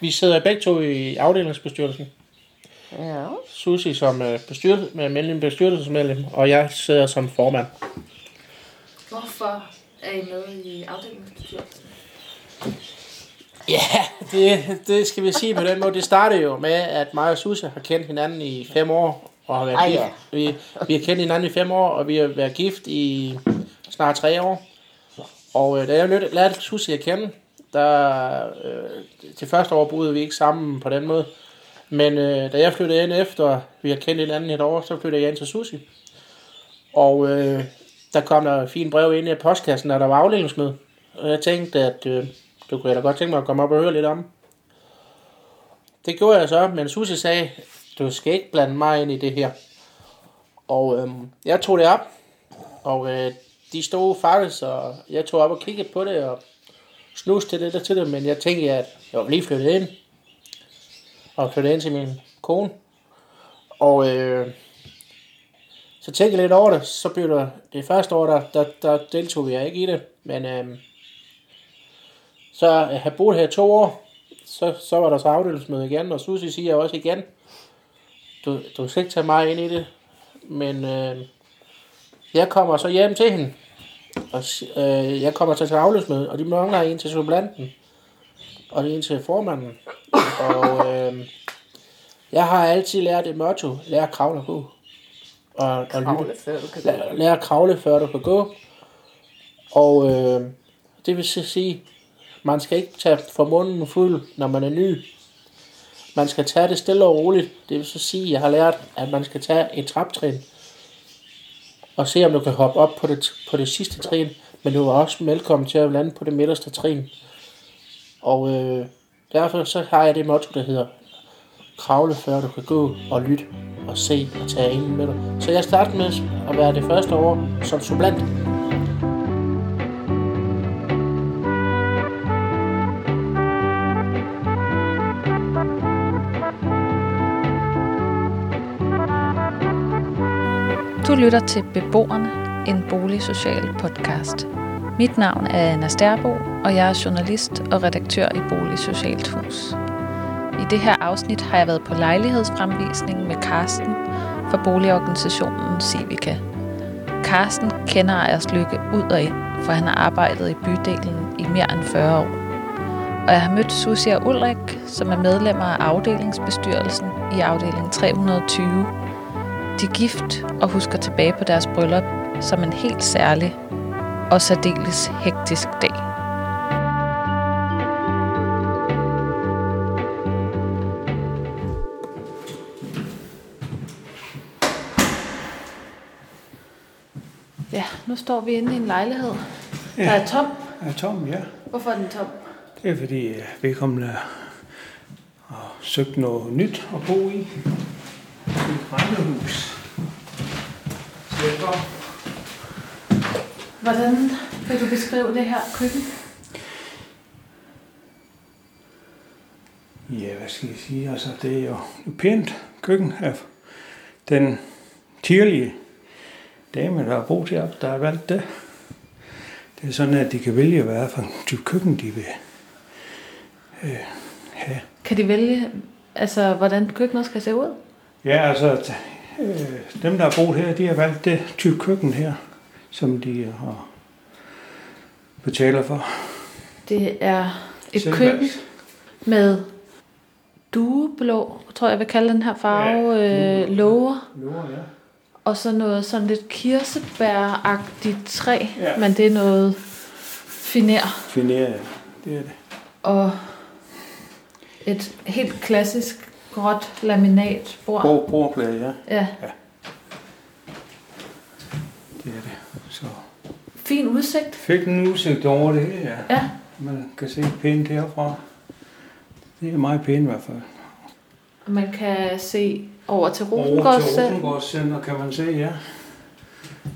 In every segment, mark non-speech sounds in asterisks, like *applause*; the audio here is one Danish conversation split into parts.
Vi sidder begge to i afdelingsbestyrelsen. Ja. Susi som øh, bestyrelse, med medlem, bestyrelsesmedlem, og jeg sidder som formand. Hvorfor er I med i afdelingsbestyrelsen? Ja, det, det skal vi sige på den måde. Det startede jo med, at mig og Susse har kendt hinanden i fem år. Og har været Ej, gift. ja. Vi, vi har kendt hinanden i fem år, og vi har været gift i snart tre år. Og øh, da jeg lærte, lærte Susie at kende, der, øh, til første år boede vi ikke sammen på den måde. Men øh, da jeg flyttede ind efter, vi har kendt hinanden et år, så flyttede jeg ind til Susi. Og øh, der kom der et fint brev ind i postkassen, da der var afdelingsmøde. Og jeg tænkte, at øh, det kunne jeg da godt tænke mig at komme op og høre lidt om. Det gjorde jeg så, men Susi sagde, du skal ikke blande mig ind i det her. Og øh, jeg tog det op, og øh, de stod faktisk, og jeg tog op og kiggede på det, og snuste til det der til det, men jeg tænkte, at jeg var lige flyttet ind, og flyttet ind til min kone. Og øh, så tænkte jeg lidt over det, så blev der, det første år, der, der, der deltog jeg ikke i det, men øh, så øh, jeg har boet her to år, så, så var der så afdelingsmøde igen, og Susie siger også igen, du, du skal ikke tage mig ind i det, men øh, jeg kommer så hjem til hende, og øh, jeg kommer til til afløsmøde, og de mangler en til supplanten, og en til formanden. Og øh, jeg har altid lært et motto, lær at kravle og gå. Og, og lytte. Kravle, før du kan gå. Lær, lær at kravle, før du kan gå. Og øh, det vil så sige, man skal ikke tage for munden fuld, når man er ny. Man skal tage det stille og roligt. Det vil så sige, at jeg har lært, at man skal tage et traptrin. Og se, om du kan hoppe op på det, på det sidste trin. Men du er også velkommen til at lande på det midterste trin. Og øh, derfor så har jeg det motto, der hedder kravle før du kan gå og lytte og se og tage ind med dig. Så jeg startede med at være det første år som supplant. Du lytter til Beboerne, en boligsocial podcast. Mit navn er Anna Sterbo, og jeg er journalist og redaktør i Boligsocialt Hus. I det her afsnit har jeg været på lejlighedsfremvisning med Karsten fra boligorganisationen Civica. Karsten kender Ejers Lykke ud og ind, for han har arbejdet i bydelen i mere end 40 år. Og jeg har mødt Susie og Ulrik, som er medlemmer af afdelingsbestyrelsen i afdeling 320 de er gift og husker tilbage på deres bryllup som en helt særlig og særdeles hektisk dag. Ja, nu står vi inde i en lejlighed, der er tom. Ja, Tom, ja. Hvorfor er den tom? Det er fordi øh, vedkommende har søgt noget nyt at bo i. Et rækkehus. Derfor. Hvordan vil du beskrive det her køkken? Ja, hvad skal jeg sige? Altså, det er jo et pænt køkken af den tirlige dame, der har boet heroppe, der har valgt det. Det er sådan, at de kan vælge, hvad for en type køkken, de vil øh, have. Kan de vælge, altså, hvordan køkkenet skal se ud? Ja, altså, øh, dem, der har boet her, de har valgt det type køkken her, som de har betaler for. Det er et Selvvalgt. køkken med dueblå, tror jeg, jeg vil kalde den her farve, Ja, øh, låger. Lover, ja. Og så noget sådan lidt kirsebæragtigt træ, Ja. men det er noget finer. Finere, ja. Det er det. Og et helt klassisk gråt laminatbord. Bord, bordplade, ja. Ja, Det er det. Så fin udsigt. fik en udsigt over det hele, ja. Ja, Man kan se pænt herfra. Det er meget pænt i hvert fald. man kan se over til Over Rosengårds til kan man se, ja.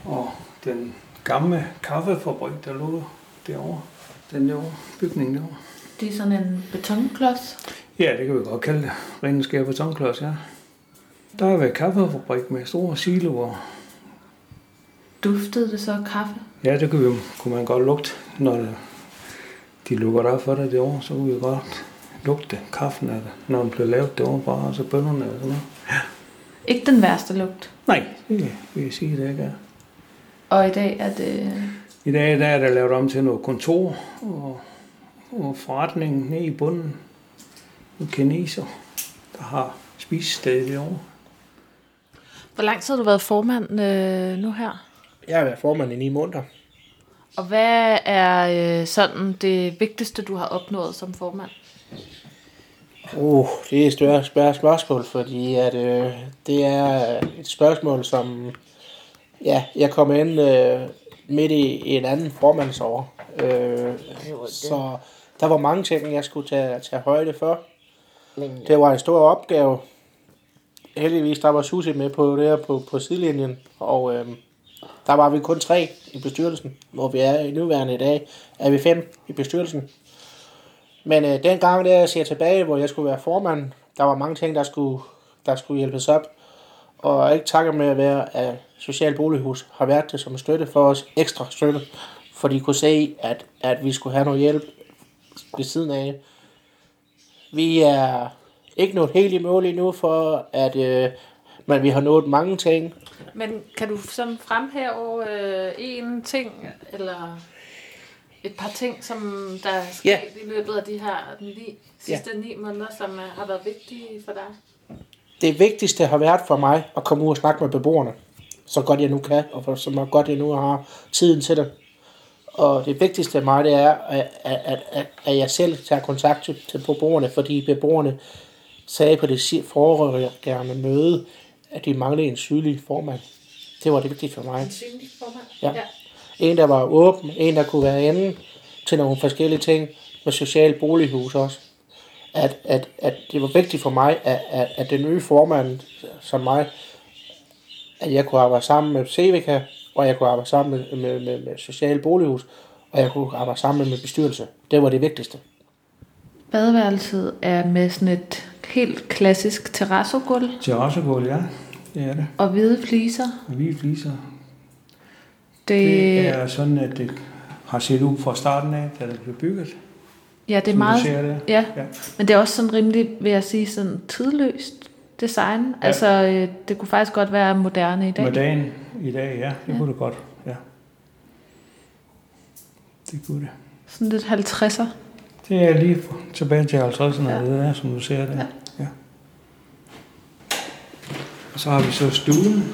Og den gamle kaffefabrik, der lå derovre. Den derovre, bygningen derovre. Det er sådan en betonklods. Ja, det kan vi godt kalde det. Renskab betonklods, ja. Der har været kaffefabrik med store siloer. Duftede det så af kaffe? Ja, det kunne, vi, kunne man godt lugte, når det, de lukker der for det derovre, så kunne vi godt lugte kaffen, af det, når den blev lavet. Det var bare så bønderne og sådan noget. Ikke den værste lugt. Nej, det vil jeg sige, det ikke er. Og i dag er det... I dag der er der lavet om til noget kontor og, og forretning nede i bunden. Nogle kineser, der har spisested derovre. Hvor lang tid har du været formand øh, nu her? Jeg har været formand i ni måneder. Og hvad er øh, sådan det vigtigste, du har opnået som formand? Uh, det er et større, større spørgsmål, fordi at, øh, det er et spørgsmål, som ja, jeg kom ind øh, midt i, i en anden formandsår. Øh, så der var mange ting, jeg skulle tage, tage højde for. Men Det var en stor opgave. Heldigvis, der var Susi med på det her på, på sidelinjen, og øh, der var vi kun tre i bestyrelsen, hvor vi er i nuværende i dag, er vi fem i bestyrelsen. Men øh, dengang, der jeg ser tilbage, hvor jeg skulle være formand, der var mange ting, der skulle, der skulle hjælpes op. Og ikke takker med at være, at Social Bolighus har været det som støtte for os, ekstra støtte, for de kunne se, at, at vi skulle have noget hjælp ved siden af. Vi er ikke nået helt i mål endnu for, at øh, men vi har nået mange ting. Men kan du sådan fremhæve øh, en ting, eller et par ting, som der er sket Ja. i løbet af de her ni, sidste ni måneder, som har været vigtige for dig? Det vigtigste har været for mig at komme ud og snakke med beboerne, så godt jeg nu kan, og for, så godt jeg nu har tiden til det. Og det vigtigste for mig, det er, at, at, at, at jeg selv tager kontakt til, til beboerne, fordi beboerne sagde på det foregående møde, at de manglede en sygelig formand. Det var det vigtige for mig. En synlig formand? Ja. En, der var åben, en, der kunne være inde til nogle forskellige ting, med social bolighus også. At, at, at det var vigtigt for mig, at, at, at den nye formand som mig, at jeg kunne arbejde sammen med Civica, og jeg kunne arbejde sammen med, med, med, med social bolighus, og jeg kunne arbejde sammen med bestyrelse. Det var det vigtigste. Badeværelset er med sådan et helt klassisk terrassogulv Terrassegulv, ja. Det er det. og hvide fliser. Med hvide fliser. Det, Det er sådan, at det har set ud fra starten af, da det blev bygget. ja, det er som meget... Det. Ja, Ja. men det er også sådan rimelig, vil jeg sige, sådan tidløst design. Ja. Altså, øh, det kunne faktisk godt være moderne i dag. Dagen i dag, ja. Det kunne det godt. Ja. Det kunne det. Sådan lidt 50'er. Det er lige tilbage til 50'erne, Ja. ja. det er, som du ser det. Ja. ja. Og så har vi så stuen.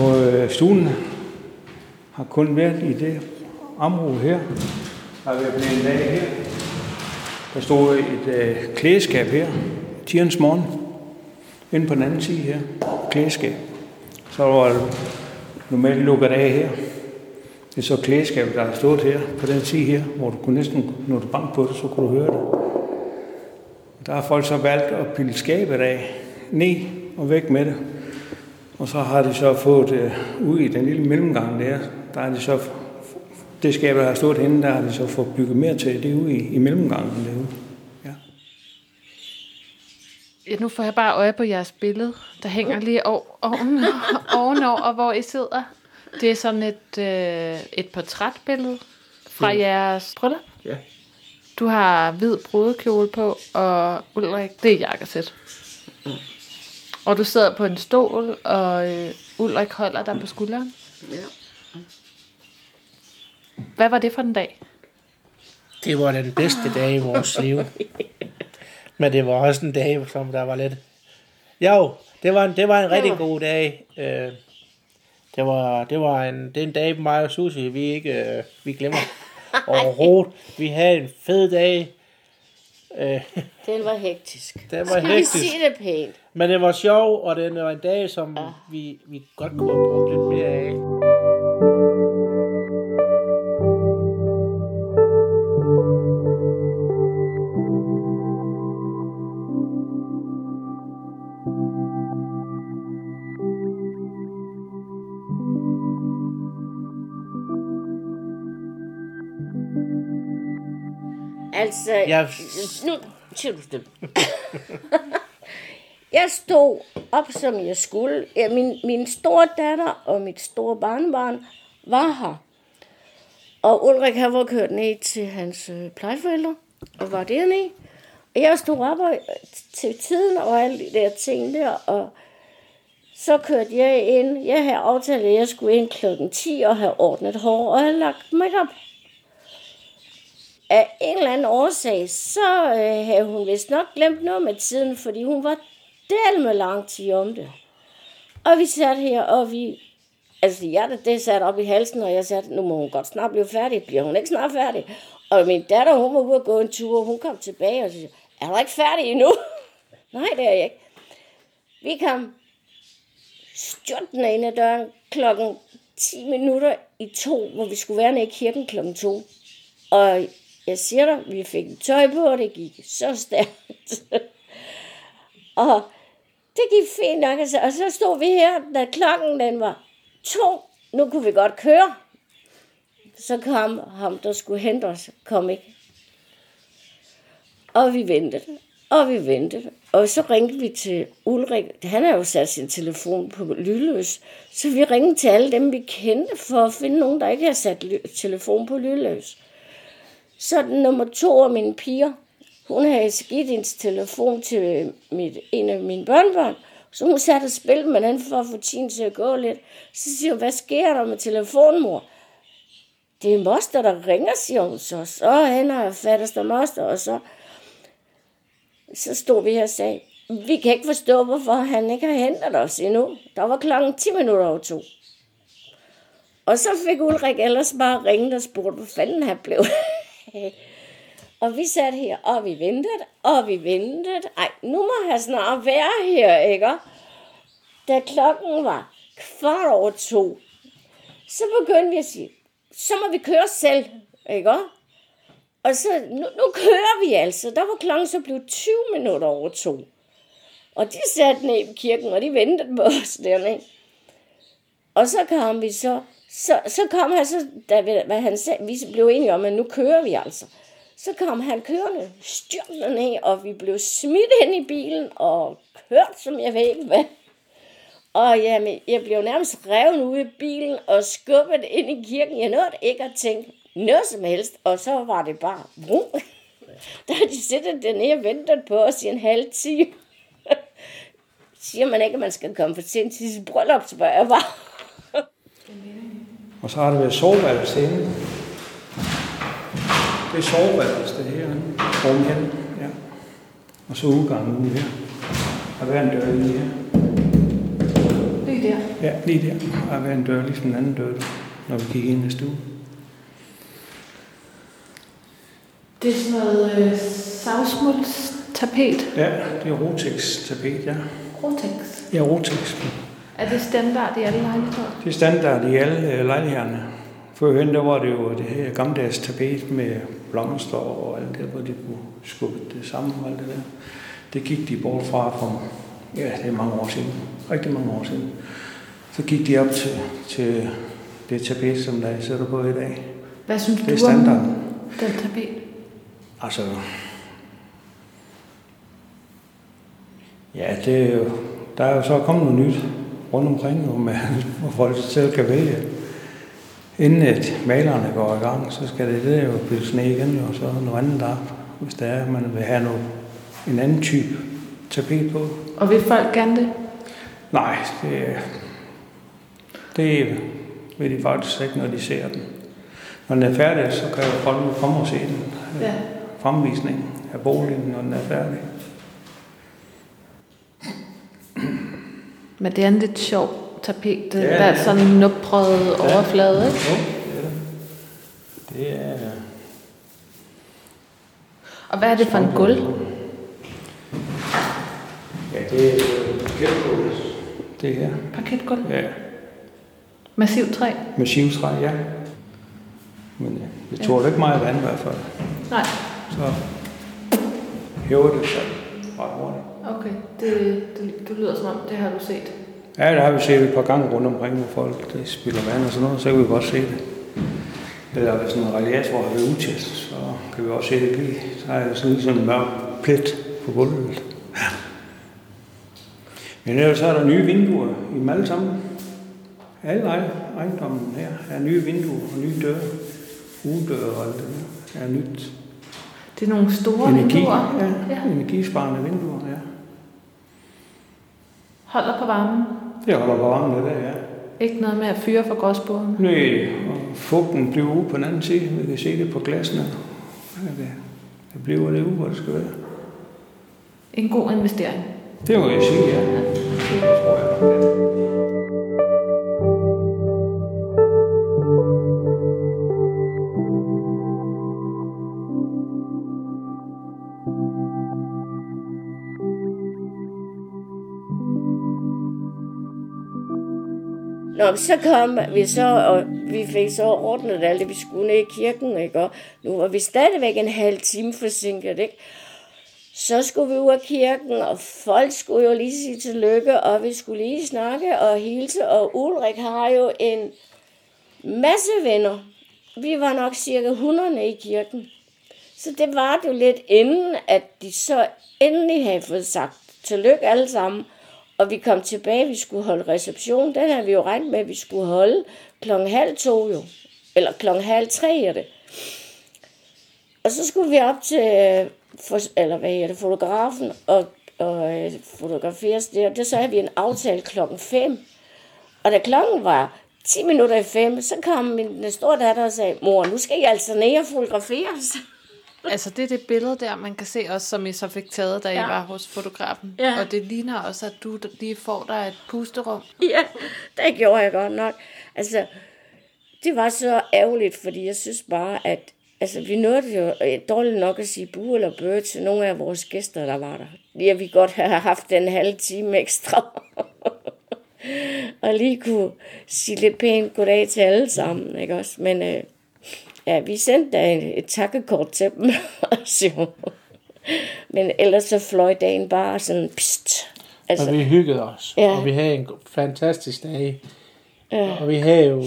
Og øh, stuen har kun været i det område her. Har været en dag her. Der stod et øh, klædeskab her, tiderens morgen, inde på den anden side her, klædeskab. Så var det normalt lukket af her. Det er så klædeskabet, der har stået her, på den side her, hvor du kunne næsten, når du bank på det, så kunne du høre det. Der har folk så valgt at pille skabet af, ned og væk med det. Og så har de så fået det ud i den lille mellemgang der, der er de så, det skab, der har stået henne, der har de så fået bygget mere til det ude i, i mellemgangen derude. Ja. Ja, nu får jeg bare øje på jeres billede, der hænger lige oven, oven, *laughs* ovenover, hvor I sidder. Det er sådan et, øh, et portrætbillede fra jeres bryllup. Ja. Du har hvid brudekjole på, og Ulrik, det er jakkesæt. Og du sidder på en stol, og øh, Ulrik holder dig på skulderen. Ja. Hvad var det for en dag? Det var den bedste dag i vores *laughs* liv. Men det var også en dag, som der var lidt... Jo, det var en, det var en rigtig god dag. Øh, det var, det var en, det er en dag mig og Susie, vi ikke øh, vi glemmer *laughs* overhovedet. Vi havde en fed dag. Øh, *laughs* Den var hektisk. Den var Skal hektisk. vi sige det pænt? men det var sjov, og det var en dag, som vi, vi godt kunne have brugt lidt mere af. Altså, Jeg- nu siger du stille. *laughs* jeg stod op, som jeg skulle. Ja, min, min store datter og mit store barnebarn var her. Og Ulrik han var kørt ned til hans øh, plejeforældre, og var dernede. Og jeg stod op og, til tiden og alle de der ting der, og så kørte jeg ind. Jeg havde aftalt, at jeg skulle ind klokken 10 og have ordnet hår, og have lagt make af en eller anden årsag, så øh, havde hun vist nok glemt noget med tiden, fordi hun var del med lang tid om det. Og vi satte her, og vi... Altså, hjertet det satte op i halsen, og jeg sagde, nu må hun godt snart blive færdig. Bliver hun ikke snart færdig? Og min datter, hun var ude og gå en tur, og hun kom tilbage og sagde, er du ikke færdig endnu? *laughs* Nej, det er jeg ikke. Vi kom styrtende ind ad døren klokken 10 minutter i to, hvor vi skulle være nede i kirken klokken to. Og jeg siger dig, vi fik tøj på, og det gik så stærkt. *laughs* og det gik fint nok, altså. og så stod vi her, da klokken den var to. Nu kunne vi godt køre. Så kom ham, der skulle hente os, kom ikke. Og vi ventede, og vi ventede. Og så ringte vi til Ulrik. Han har jo sat sin telefon på lydløs. Så vi ringede til alle dem, vi kendte, for at finde nogen, der ikke har sat telefon på lydløs. Så den nummer to af mine piger, hun havde skidt hendes telefon til øh, mit, en af mine børnebørn. Så hun satte og spillede med den for at få tiden til at gå lidt. Så siger hun, hvad sker der med telefonmor? Det er moster, der ringer, siger hun så. Så han har fattest og moster, og så så stod vi her og sagde, vi kan ikke forstå, hvorfor han ikke har hentet os endnu. Der var klokken 10 minutter over to. Og så fik Ulrik ellers bare ringet og spurgte, hvor fanden han blev og vi satte her, og vi ventede, og vi ventede. Ej, nu må han snart være her, ikke? Da klokken var kvart over to, så begyndte vi at sige, så må vi køre selv, ikke? Og så, nu, nu kører vi altså. Der var klokken så blevet 20 minutter over to. Og de satte ned i kirken, og de ventede på os dernede. Og så kom vi så, så, så kom han så, da hvad han sagde, vi blev enige om, at nu kører vi altså. Så kom han kørende, styrtende ned, og vi blev smidt ind i bilen, og kørt, som jeg ved ikke hvad. Og jamen, jeg blev nærmest revet ud af bilen og skubbet ind i kirken. Jeg nåede ikke at tænke, noget som helst, og så var det bare brum. *laughs* Der har de siddet dernede og ventet på os i en halv time. *laughs* Siger man ikke, at man skal komme for sent til sit bryllup, så jeg bare og så har der været soveværelse inde. Det er soveværelse, det her. Rum hen, ja. Og så udgangen ude her. Der er en dør lige her. Lige der. Ja, lige der. Der er en dør, ligesom en anden dør, når vi gik ind i stuen. Det er sådan noget øh, savsmuldstapet. Ja, det er Rotex-tapet, ja. Rotex. Ja, Rotex. Er det standard i alle lejligheder? Det er standard i alle øh, lejlighederne. Førhen der var det jo det her gammeldags tapet med blomster og alt det, hvor de kunne skubbe det sammen og alt det der. Det gik de bort fra for, ja, det er mange år siden. Rigtig mange år siden. Så gik de op til, til det tapet, som der sætter på i dag. Hvad synes Det er du standard. om den tapet? Altså, ja, det er jo, der er jo så kommet noget nyt rundt omkring, jo, med, hvor folk selv kan vælge. Inden at malerne går i gang, så skal det, det jo blive sne igen, og så noget andet der, hvis det er, man vil have noget, en anden type tapet på. Og vil folk gerne det? Nej, det, det vil de faktisk ikke, når de ser den. Når den er færdig, så kan folk komme og se den. Ja. Fremvisning af boligen, når den er færdig. Men det er en lidt sjov tapet. Det, Ja, der er ja. sådan en nupret overflade, ikke? Jo, det er det. Er... Og hvad er det for en gulv? Ja, det er parketgulv. Det her. Parketgulv? Ja, Massiv træ? med sivtræ, ja. Men ja, det tåler ikke meget vand i hvert fald. Nej. Så hæver det sig ret hurtigt. Okay, det, det, det lyder som om, det har du set. Ja, der har vi set et par gange rundt omkring, hvor folk de spiller vand og sådan noget, så kan vi godt se det. Eller hvis sådan en radiator har været utest, så kan vi også se det lige. Så er der sådan sådan en mørk plet på gulvet. Ja. Men ellers er der nye vinduer i dem alle sammen. Alle ej- ejendommen her er nye vinduer og nye døre. uddør og alt det der. er nyt. Det er nogle store Energi, vinduer. ja, ja. energisparende vinduer, ja. Holder på varmen. Det holder på varmen det der, ja. Ikke noget med at fyre for gråsborene. Nej, og fugten bliver ude på den anden side. Vi kan se det på glasene. Det, det bliver det ude, hvor det skal være. En god investering. Det må jeg sige, ja. Det tror jeg. Nå, så kom vi så, og vi fik så ordnet alt det, vi skulle ned i kirken, ikke? Og nu var vi stadigvæk en halv time forsinket, ikke? Så skulle vi ud af kirken, og folk skulle jo lige sige tillykke, og vi skulle lige snakke og hilse, og Ulrik har jo en masse venner. Vi var nok cirka 100 i kirken. Så det var det jo lidt inden, at de så endelig havde fået sagt tillykke alle sammen. Og vi kom tilbage, vi skulle holde reception. Den havde vi jo regnet med, at vi skulle holde klokken halv to jo. Eller klokken halv tre er det. Og så skulle vi op til, øh, for, eller hvad hedder det, fotografen og, og øh, fotograferes der. Det så havde vi en aftale klokken 5. Og da klokken var 10 minutter i 5, så kom min store datter og sagde, mor, nu skal jeg altså ned og fotograferes. Altså det er det billede der, man kan se også, som I så fik taget, da I Ja. var hos fotografen. Ja. Og det ligner også, at du lige får dig et pusterum. Ja, det gjorde jeg godt nok. Altså, det var så ærgerligt, fordi jeg synes bare, at altså, vi nåede jo øh, dårligt nok at sige bu eller bø til nogle af vores gæster, der var der. Lige vi godt have haft en halv time ekstra. *laughs* og lige kunne sige lidt pænt goddag til alle sammen, ikke også? Men øh, ja, vi sendte da et, et takkekort til dem. *laughs* også jo. Men ellers så fløj dagen bare sådan, pst. Altså, og vi hyggede os, Ja. og vi havde en fantastisk dag. Ja. Og vi havde jo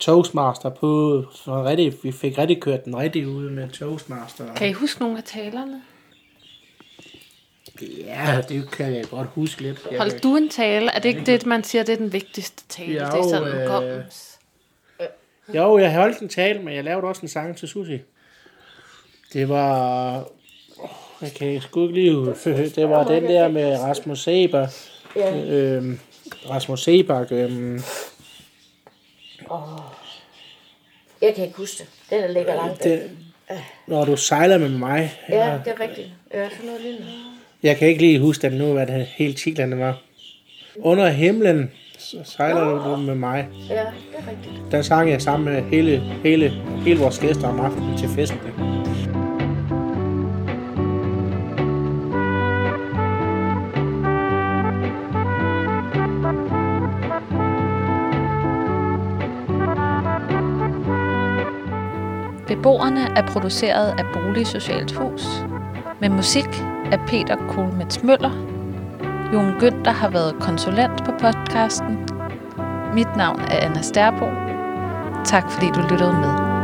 Toastmaster på, så rigtig, vi fik rigtig kørt den rigtig ud med Toastmaster. Kan I huske nogle af talerne? Ja, det kan jeg godt huske lidt. Jeg Holdt du en tale? Er det ikke det, man siger, det er den vigtigste tale? Jo, det er sådan, øh. Jo, jeg holdt en tale, men jeg lavede også en sang til Susi. Det var... åh, Jeg kan sgu ikke lige... Det var den der med Rasmus Seber. Ja. Øhm, Rasmus Sebak. Øhm, Jeg kan ikke huske det. Den der ligger langt væk. det, når du sejler med mig. Ja, det er rigtigt. Ja, sådan noget lignende. Jeg kan ikke lige huske den nu, hvad det helt titlerne var. Under himlen så sejler du med mig. Ja, det er rigtigt. Den sang jeg sammen med hele, hele, hele vores gæster om aftenen til festen. Beboerne er produceret af Boligsocialt Hus. Med musik af Peter Kohlmets Møller. Jon Günther har været konsulent på podcasten. Mit navn er Anna Sterbo. Tak fordi du lyttede med.